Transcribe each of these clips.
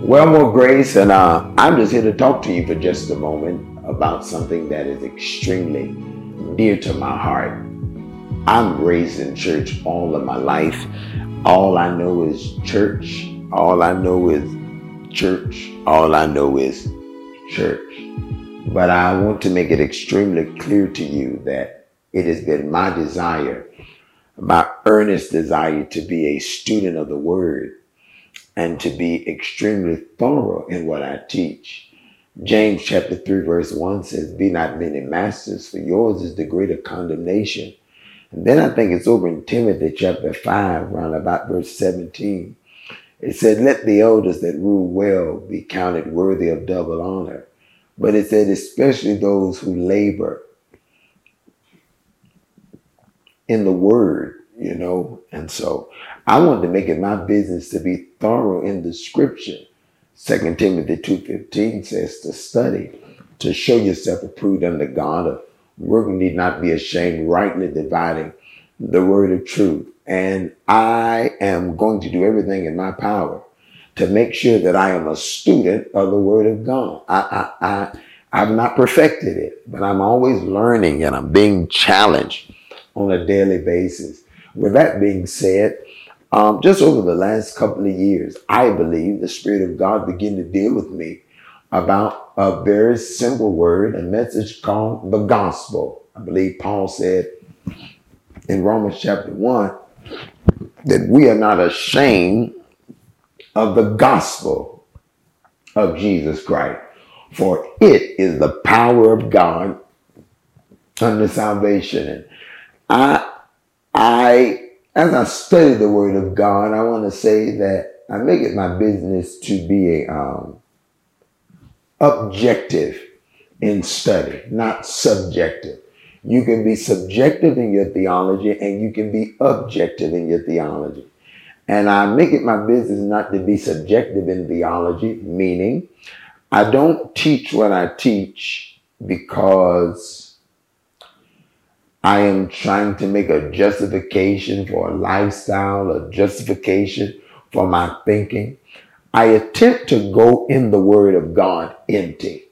Well, more grace, and uh, I'm just here to talk to you for just a moment about something that is extremely dear to my heart. I'm raised in church all of my life. All I know is church. All I know is church. All I know is church. But I want to make it extremely clear to you that it has been my desire, my earnest desire to be a student of the word and to be extremely thorough in what I teach. James chapter 3 verse 1 says, Be not many masters, for yours is the greater condemnation. And then I think it's over in Timothy chapter 5, around about verse 17. It said, Let the elders that rule well be counted worthy of double honor. But it said, especially those who labor in the word, you know. And so I wanted to make it my business to be thorough in the scripture. Second Timothy 2.15 says to study, to show yourself approved unto God, of working need not be ashamed, rightly dividing the word of truth. And I am going to do everything in my power to make sure that I am a student of the word of God. I, I, I, I've not perfected it, but I'm always learning and I'm being challenged on a daily basis. With that being said, um, just over the last couple of years, I believe the Spirit of God began to deal with me about a very simple word, a message called the gospel. I believe Paul said in Romans chapter 1 that we are not ashamed of the gospel of Jesus Christ, for it is the power of God unto salvation. And I, I as I study the Word of God, I want to say that I make it my business to be a um, objective in study, not subjective. You can be subjective in your theology and you can be objective in your theology. And I make it my business not to be subjective in theology, meaning I don't teach what I teach because I am trying to make a justification for a lifestyle, a justification for my thinking. I attempt to go in the Word of God empty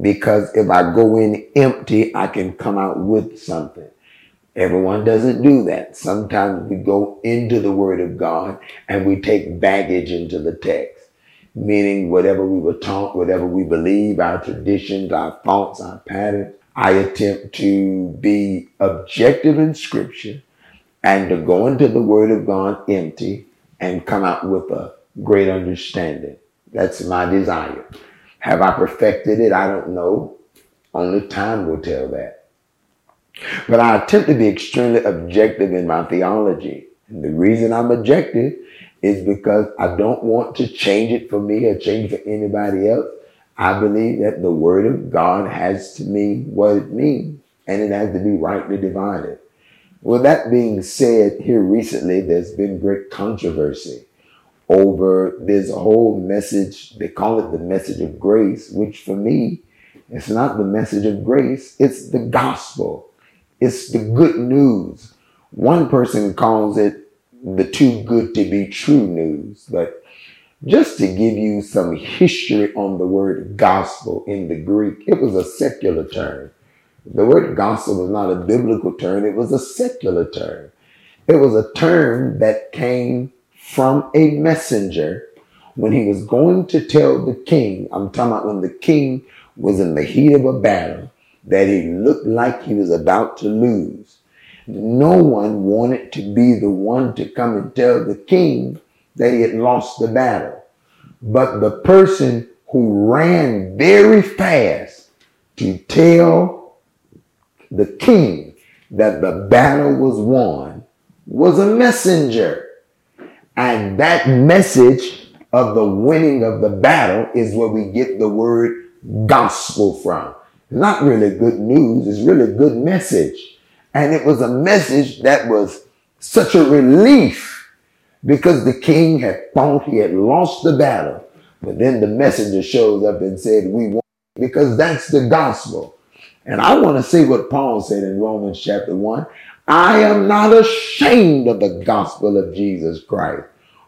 because if I go in empty, I can come out with something. Everyone doesn't do that. Sometimes we go into the Word of God and we take baggage into the text, meaning whatever we were taught, whatever we believe, our traditions, our thoughts, our patterns, I attempt to be objective in scripture and to go into the word of God empty and come out with a great understanding. That's my desire. Have I perfected it? I don't know. Only time will tell that. But I attempt to be extremely objective in my theology. And the reason I'm objective is because I don't want to change it for me or change it for anybody else. I believe that the word of God has to mean what it means and it has to be rightly divided. With that being said, here recently there's been great controversy over this whole message. They call it the message of grace, which for me, it's not the message of grace, it's the gospel. It's the good news. One person calls it the too good to be true news, but just to give you some history on the word gospel in the Greek, it was a secular term. The word gospel was not a biblical term, it was a secular term. It was a term that came from a messenger when he was going to tell the king, I'm talking about when the king was in the heat of a battle, that he looked like he was about to lose. No one wanted to be the one to come and tell the king that he had lost the battle. But the person who ran very fast to tell the king that the battle was won was a messenger. And that message of the winning of the battle is where we get the word gospel from. Not really good news, it's really good message. And it was a message that was such a relief because the king had thought he had lost the battle. But then the messenger shows up and said, We won because that's the gospel. And I want to say what Paul said in Romans chapter 1 I am not ashamed of the gospel of Jesus Christ,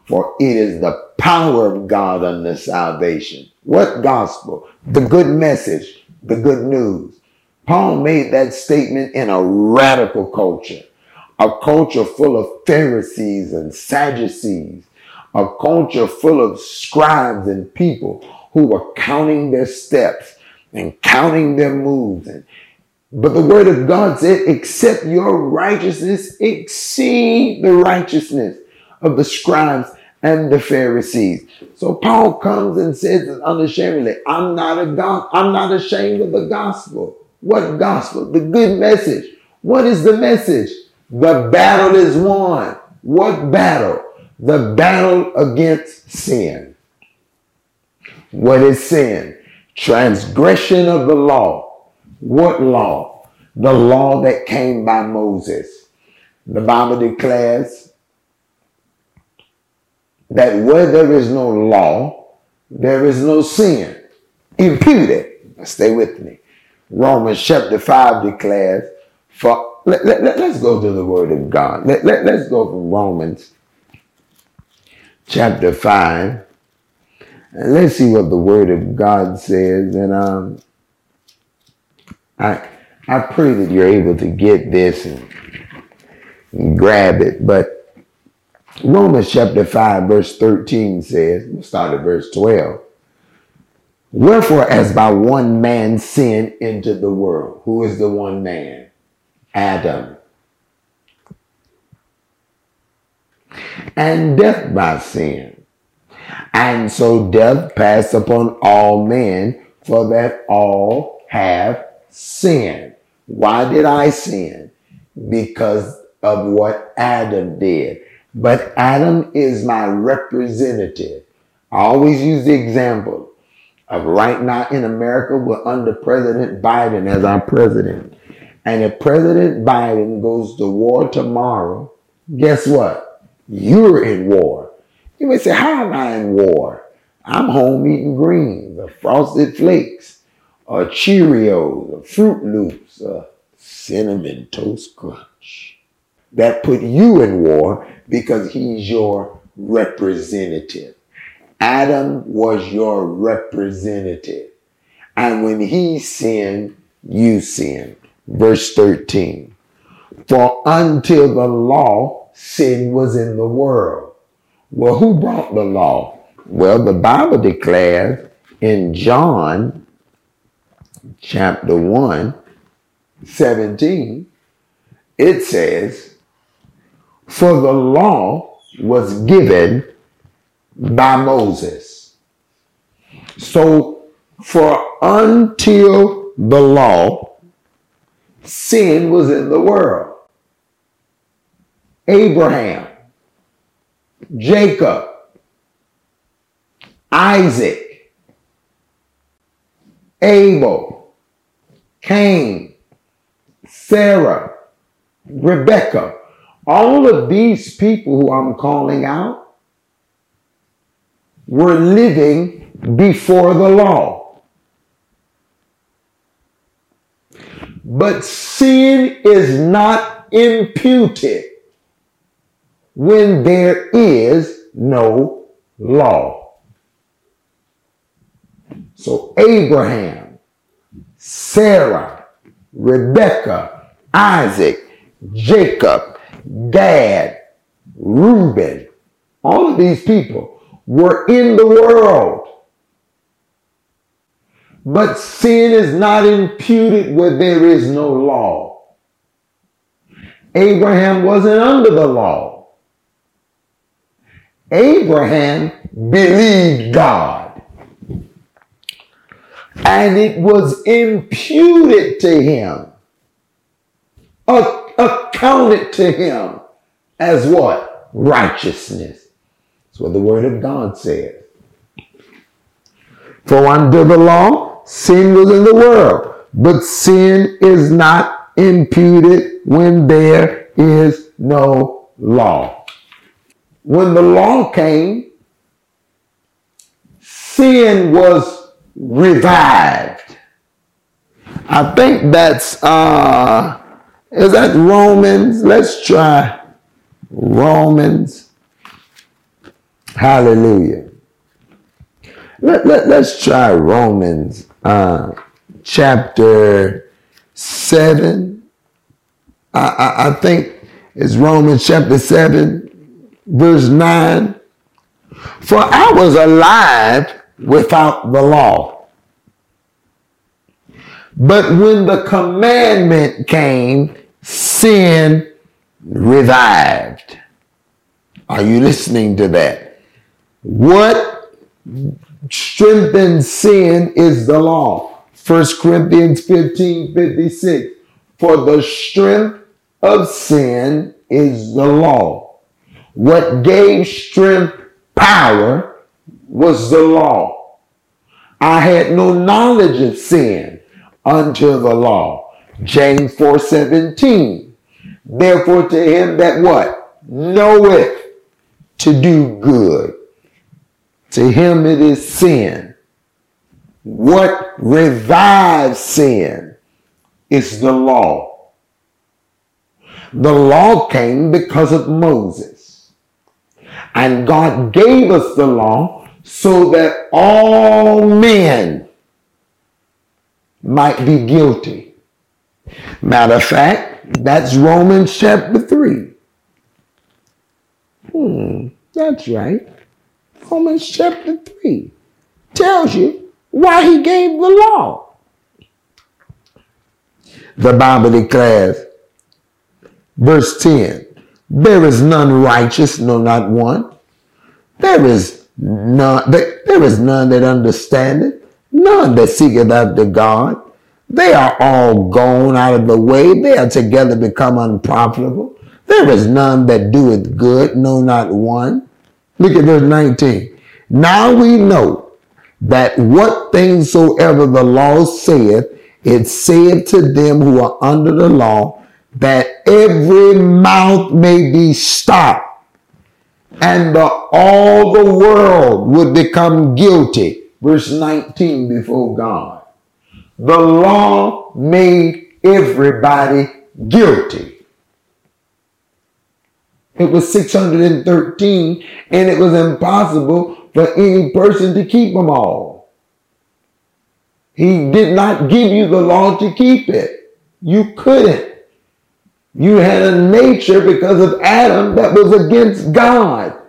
for it is the power of God unto salvation. What gospel? The good message, the good news. Paul made that statement in a radical culture, a culture full of Pharisees and Sadducees, a culture full of scribes and people who were counting their steps and counting their moves. And, but the word of God said, except your righteousness exceed the righteousness of the scribes and the Pharisees. So Paul comes and says unashamedly, I'm not a God, I'm not ashamed of the gospel. What gospel? The good message. What is the message? The battle is won. What battle? The battle against sin. What is sin? Transgression of the law. What law? The law that came by Moses. The Bible declares that where there is no law, there is no sin. Imputed. Stay with me. Romans chapter 5 declares, for let, let, let, us go to the word of God. Let, let, let's go from Romans chapter 5. And let's see what the word of God says. And um, I I pray that you're able to get this and, and grab it. But Romans chapter 5, verse 13 says, we'll start at verse 12. Wherefore, as by one man sin entered the world. Who is the one man? Adam. And death by sin. And so death passed upon all men, for that all have sinned. Why did I sin? Because of what Adam did. But Adam is my representative. I always use the example of right now in America, we're under President Biden as our president. And if President Biden goes to war tomorrow, guess what? You're in war. You may say, How am I in war? I'm home eating greens, or frosted flakes, or Cheerios, or Froot Loops, or cinnamon toast crunch. That put you in war because he's your representative. Adam was your representative. And when he sinned, you sinned. Verse 13. For until the law, sin was in the world. Well, who brought the law? Well, the Bible declares in John chapter 1, 17, it says, For the law was given by Moses. So, for until the law, sin was in the world. Abraham, Jacob, Isaac, Abel, Cain, Sarah, Rebecca, all of these people who I'm calling out were living before the law. But sin is not imputed when there is no law. So Abraham, Sarah, Rebecca, Isaac, Jacob, Gad, Reuben, all of these people were in the world. But sin is not imputed where there is no law. Abraham wasn't under the law. Abraham believed God. And it was imputed to him, accounted to him as what? Righteousness. That's what the word of God says. For under the law, sin was in the world, but sin is not imputed when there is no law. When the law came, sin was revived. I think that's uh is that Romans? Let's try Romans Hallelujah. Let, let, us try Romans uh, chapter 7. I, I, I think it's Romans chapter 7, verse 9. For I was alive without the law. But when the commandment came, sin revived. Are you listening to that? What strengthens sin is the law. 1 Corinthians 15 56. For the strength of sin is the law. What gave strength power was the law. I had no knowledge of sin until the law. James 4 17. Therefore, to him that what? Knoweth to do good. To him it is sin. What revives sin is the law. The law came because of Moses. And God gave us the law so that all men might be guilty. Matter of fact, that's Romans chapter 3. Hmm, that's right. Romans chapter 3 tells you why he gave the law. The Bible declares, verse 10, there is none righteous, no, not one. There is none, there is none that understandeth, none that seeketh after God. They are all gone out of the way. They are together become unprofitable. There is none that doeth good, no, not one. Look at verse 19. Now we know that what things soever the law saith, it saith to them who are under the law, that every mouth may be stopped, and the, all the world would become guilty. Verse 19 before God. The law made everybody guilty. It was 613 and it was impossible for any person to keep them all. He did not give you the law to keep it. You couldn't. You had a nature because of Adam that was against God.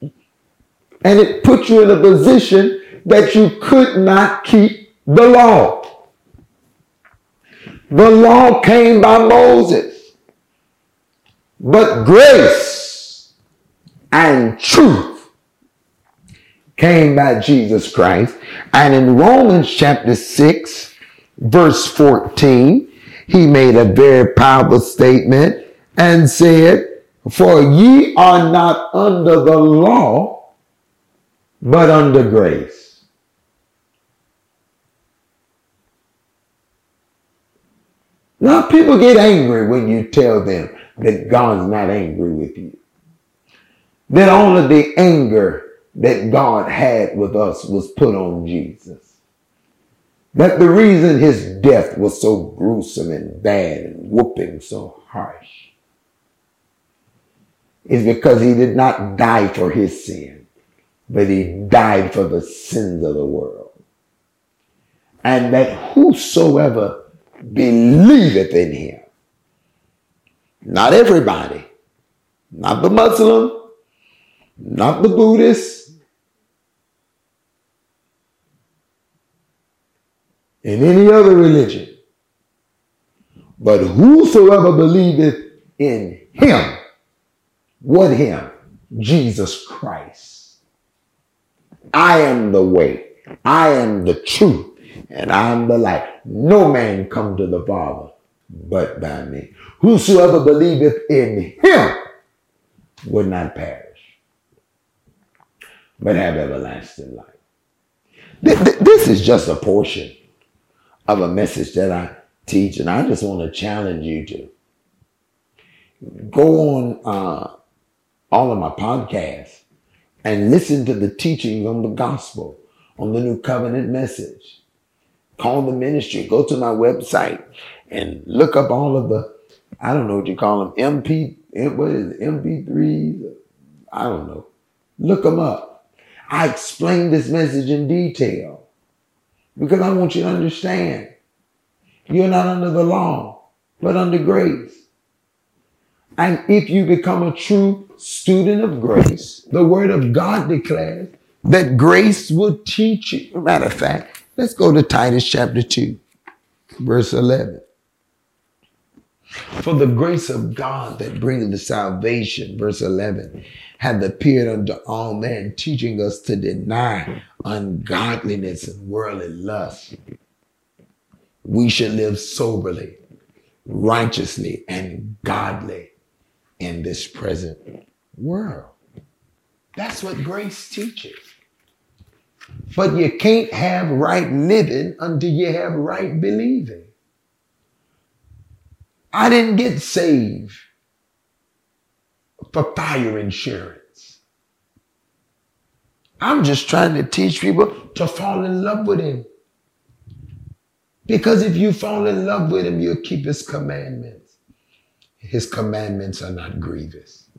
And it put you in a position that you could not keep the law. The law came by Moses. But grace and truth came by Jesus Christ. And in Romans chapter 6, verse 14, he made a very powerful statement and said, For ye are not under the law, but under grace. Now people get angry when you tell them that God's not angry with you. That only the anger that God had with us was put on Jesus. That the reason his death was so gruesome and bad and whooping so harsh is because he did not die for his sin, but he died for the sins of the world. And that whosoever believeth in him not everybody. Not the Muslim. Not the Buddhist. In any other religion. But whosoever believeth in him, what him? Jesus Christ. I am the way. I am the truth. And I am the light. No man come to the Father but by me. Whosoever believeth in him would not perish, but have everlasting life. This is just a portion of a message that I teach, and I just want to challenge you to go on uh, all of my podcasts and listen to the teachings on the gospel, on the new covenant message. Call the ministry, go to my website and look up all of the, I don't know what you call them, MP, eh, what is it, MP3s? I don't know. Look them up. I explain this message in detail because I want you to understand you're not under the law, but under grace. And if you become a true student of grace, the word of God declares that grace will teach you. Matter of fact, let's go to Titus chapter 2, verse 11. For the grace of God that bringeth the salvation, verse 11, hath appeared unto all men, teaching us to deny ungodliness and worldly lust. We should live soberly, righteously, and godly in this present world. That's what grace teaches. But you can't have right living until you have right believing. I didn't get saved for fire insurance. I'm just trying to teach people to fall in love with him. Because if you fall in love with him, you'll keep his commandments. His commandments are not grievous.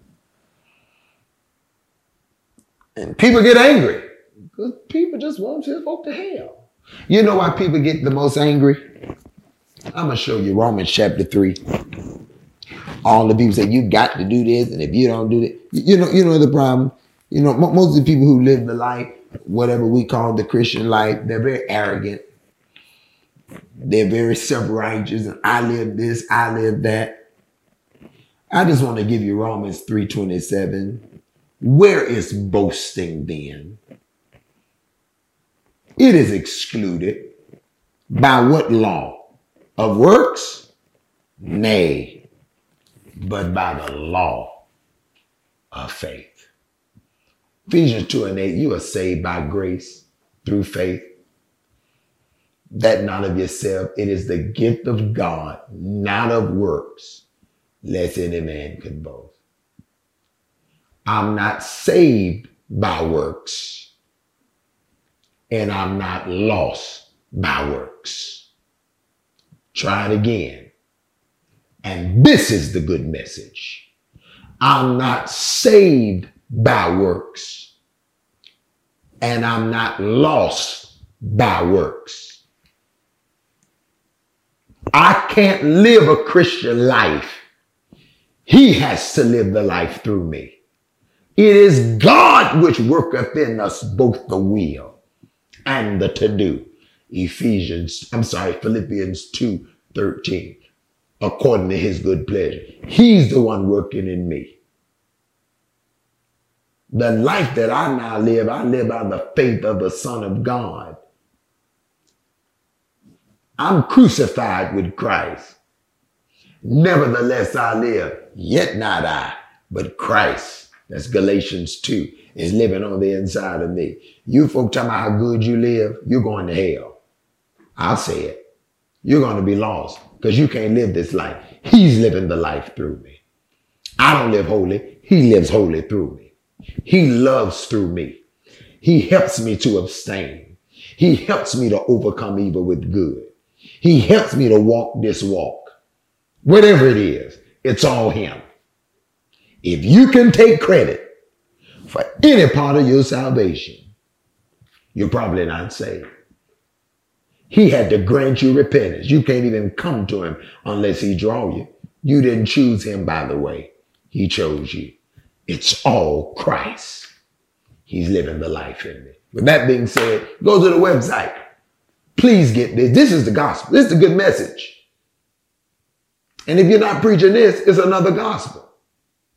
And people get angry because people just want to go to hell. You know why people get the most angry? I'm gonna show you Romans chapter three. All the people say you got to do this, and if you don't do it, you know, you know the problem. You know, most of the people who live the life, whatever we call the Christian life, they're very arrogant. They're very self-righteous, and I live this, I live that. I just want to give you Romans 3:27. Where is boasting then? It is excluded. By what law? Of works? Nay, but by the law of faith. Ephesians 2 and 8, you are saved by grace through faith. That not of yourself, it is the gift of God, not of works, lest any man could boast. I'm not saved by works, and I'm not lost by works. Try it again. And this is the good message. I'm not saved by works. And I'm not lost by works. I can't live a Christian life. He has to live the life through me. It is God which worketh in us both the will and the to do. Ephesians, I'm sorry, Philippians 2 13, according to his good pleasure. He's the one working in me. The life that I now live, I live by the faith of the Son of God. I'm crucified with Christ. Nevertheless, I live, yet not I, but Christ. That's Galatians 2, is living on the inside of me. You folk talking about how good you live, you're going to hell. I'll say it. You're going to be lost because you can't live this life. He's living the life through me. I don't live holy. He lives holy through me. He loves through me. He helps me to abstain. He helps me to overcome evil with good. He helps me to walk this walk. Whatever it is, it's all him. If you can take credit for any part of your salvation, you're probably not saved. He had to grant you repentance. You can't even come to him unless he draw you. You didn't choose him, by the way. He chose you. It's all Christ. He's living the life in me. With that being said, go to the website. Please get this. This is the gospel. This is a good message. And if you're not preaching this, it's another gospel.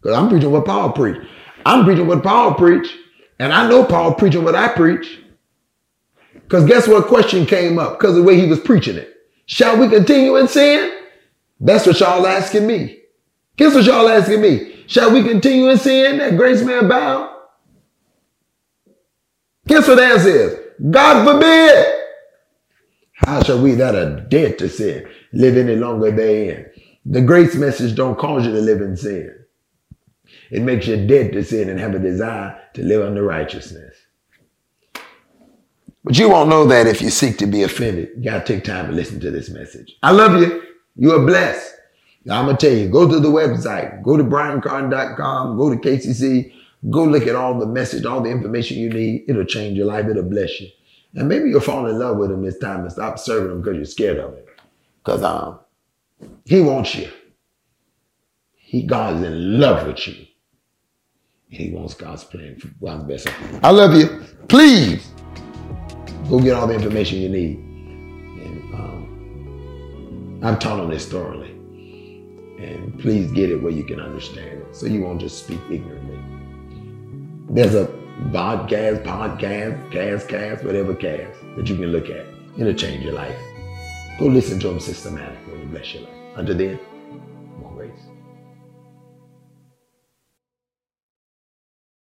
Because I'm preaching what Paul preached. I'm preaching what Paul preached. And I know Paul preaching what I preach. Because guess what question came up? Because of the way he was preaching it. Shall we continue in sin? That's what y'all asking me. Guess what y'all asking me? Shall we continue in sin that grace may abound? Guess what the answer is? God forbid. How shall we that are dead to sin live any longer therein? The grace message don't cause you to live in sin. It makes you dead to sin and have a desire to live under righteousness. But you won't know that if you seek to be offended. You got to take time to listen to this message. I love you. You are blessed. Now, I'm to tell you, go to the website, go to briancarn.com, go to KCC Go look at all the message, all the information you need. It'll change your life. It'll bless you. And maybe you'll fall in love with him this time and stop serving him because you're scared of him. Because um, he wants you. He God's in love with you. And He wants God's plan for God's best. I love you. Please go get all the information you need. And um, I'm taught on this thoroughly. And please get it where you can understand it so you won't just speak ignorantly. There's a podcast, podcast, cast, cast, whatever cast that you can look at. It'll change your life. Go listen to them systematically and bless your life. Until then,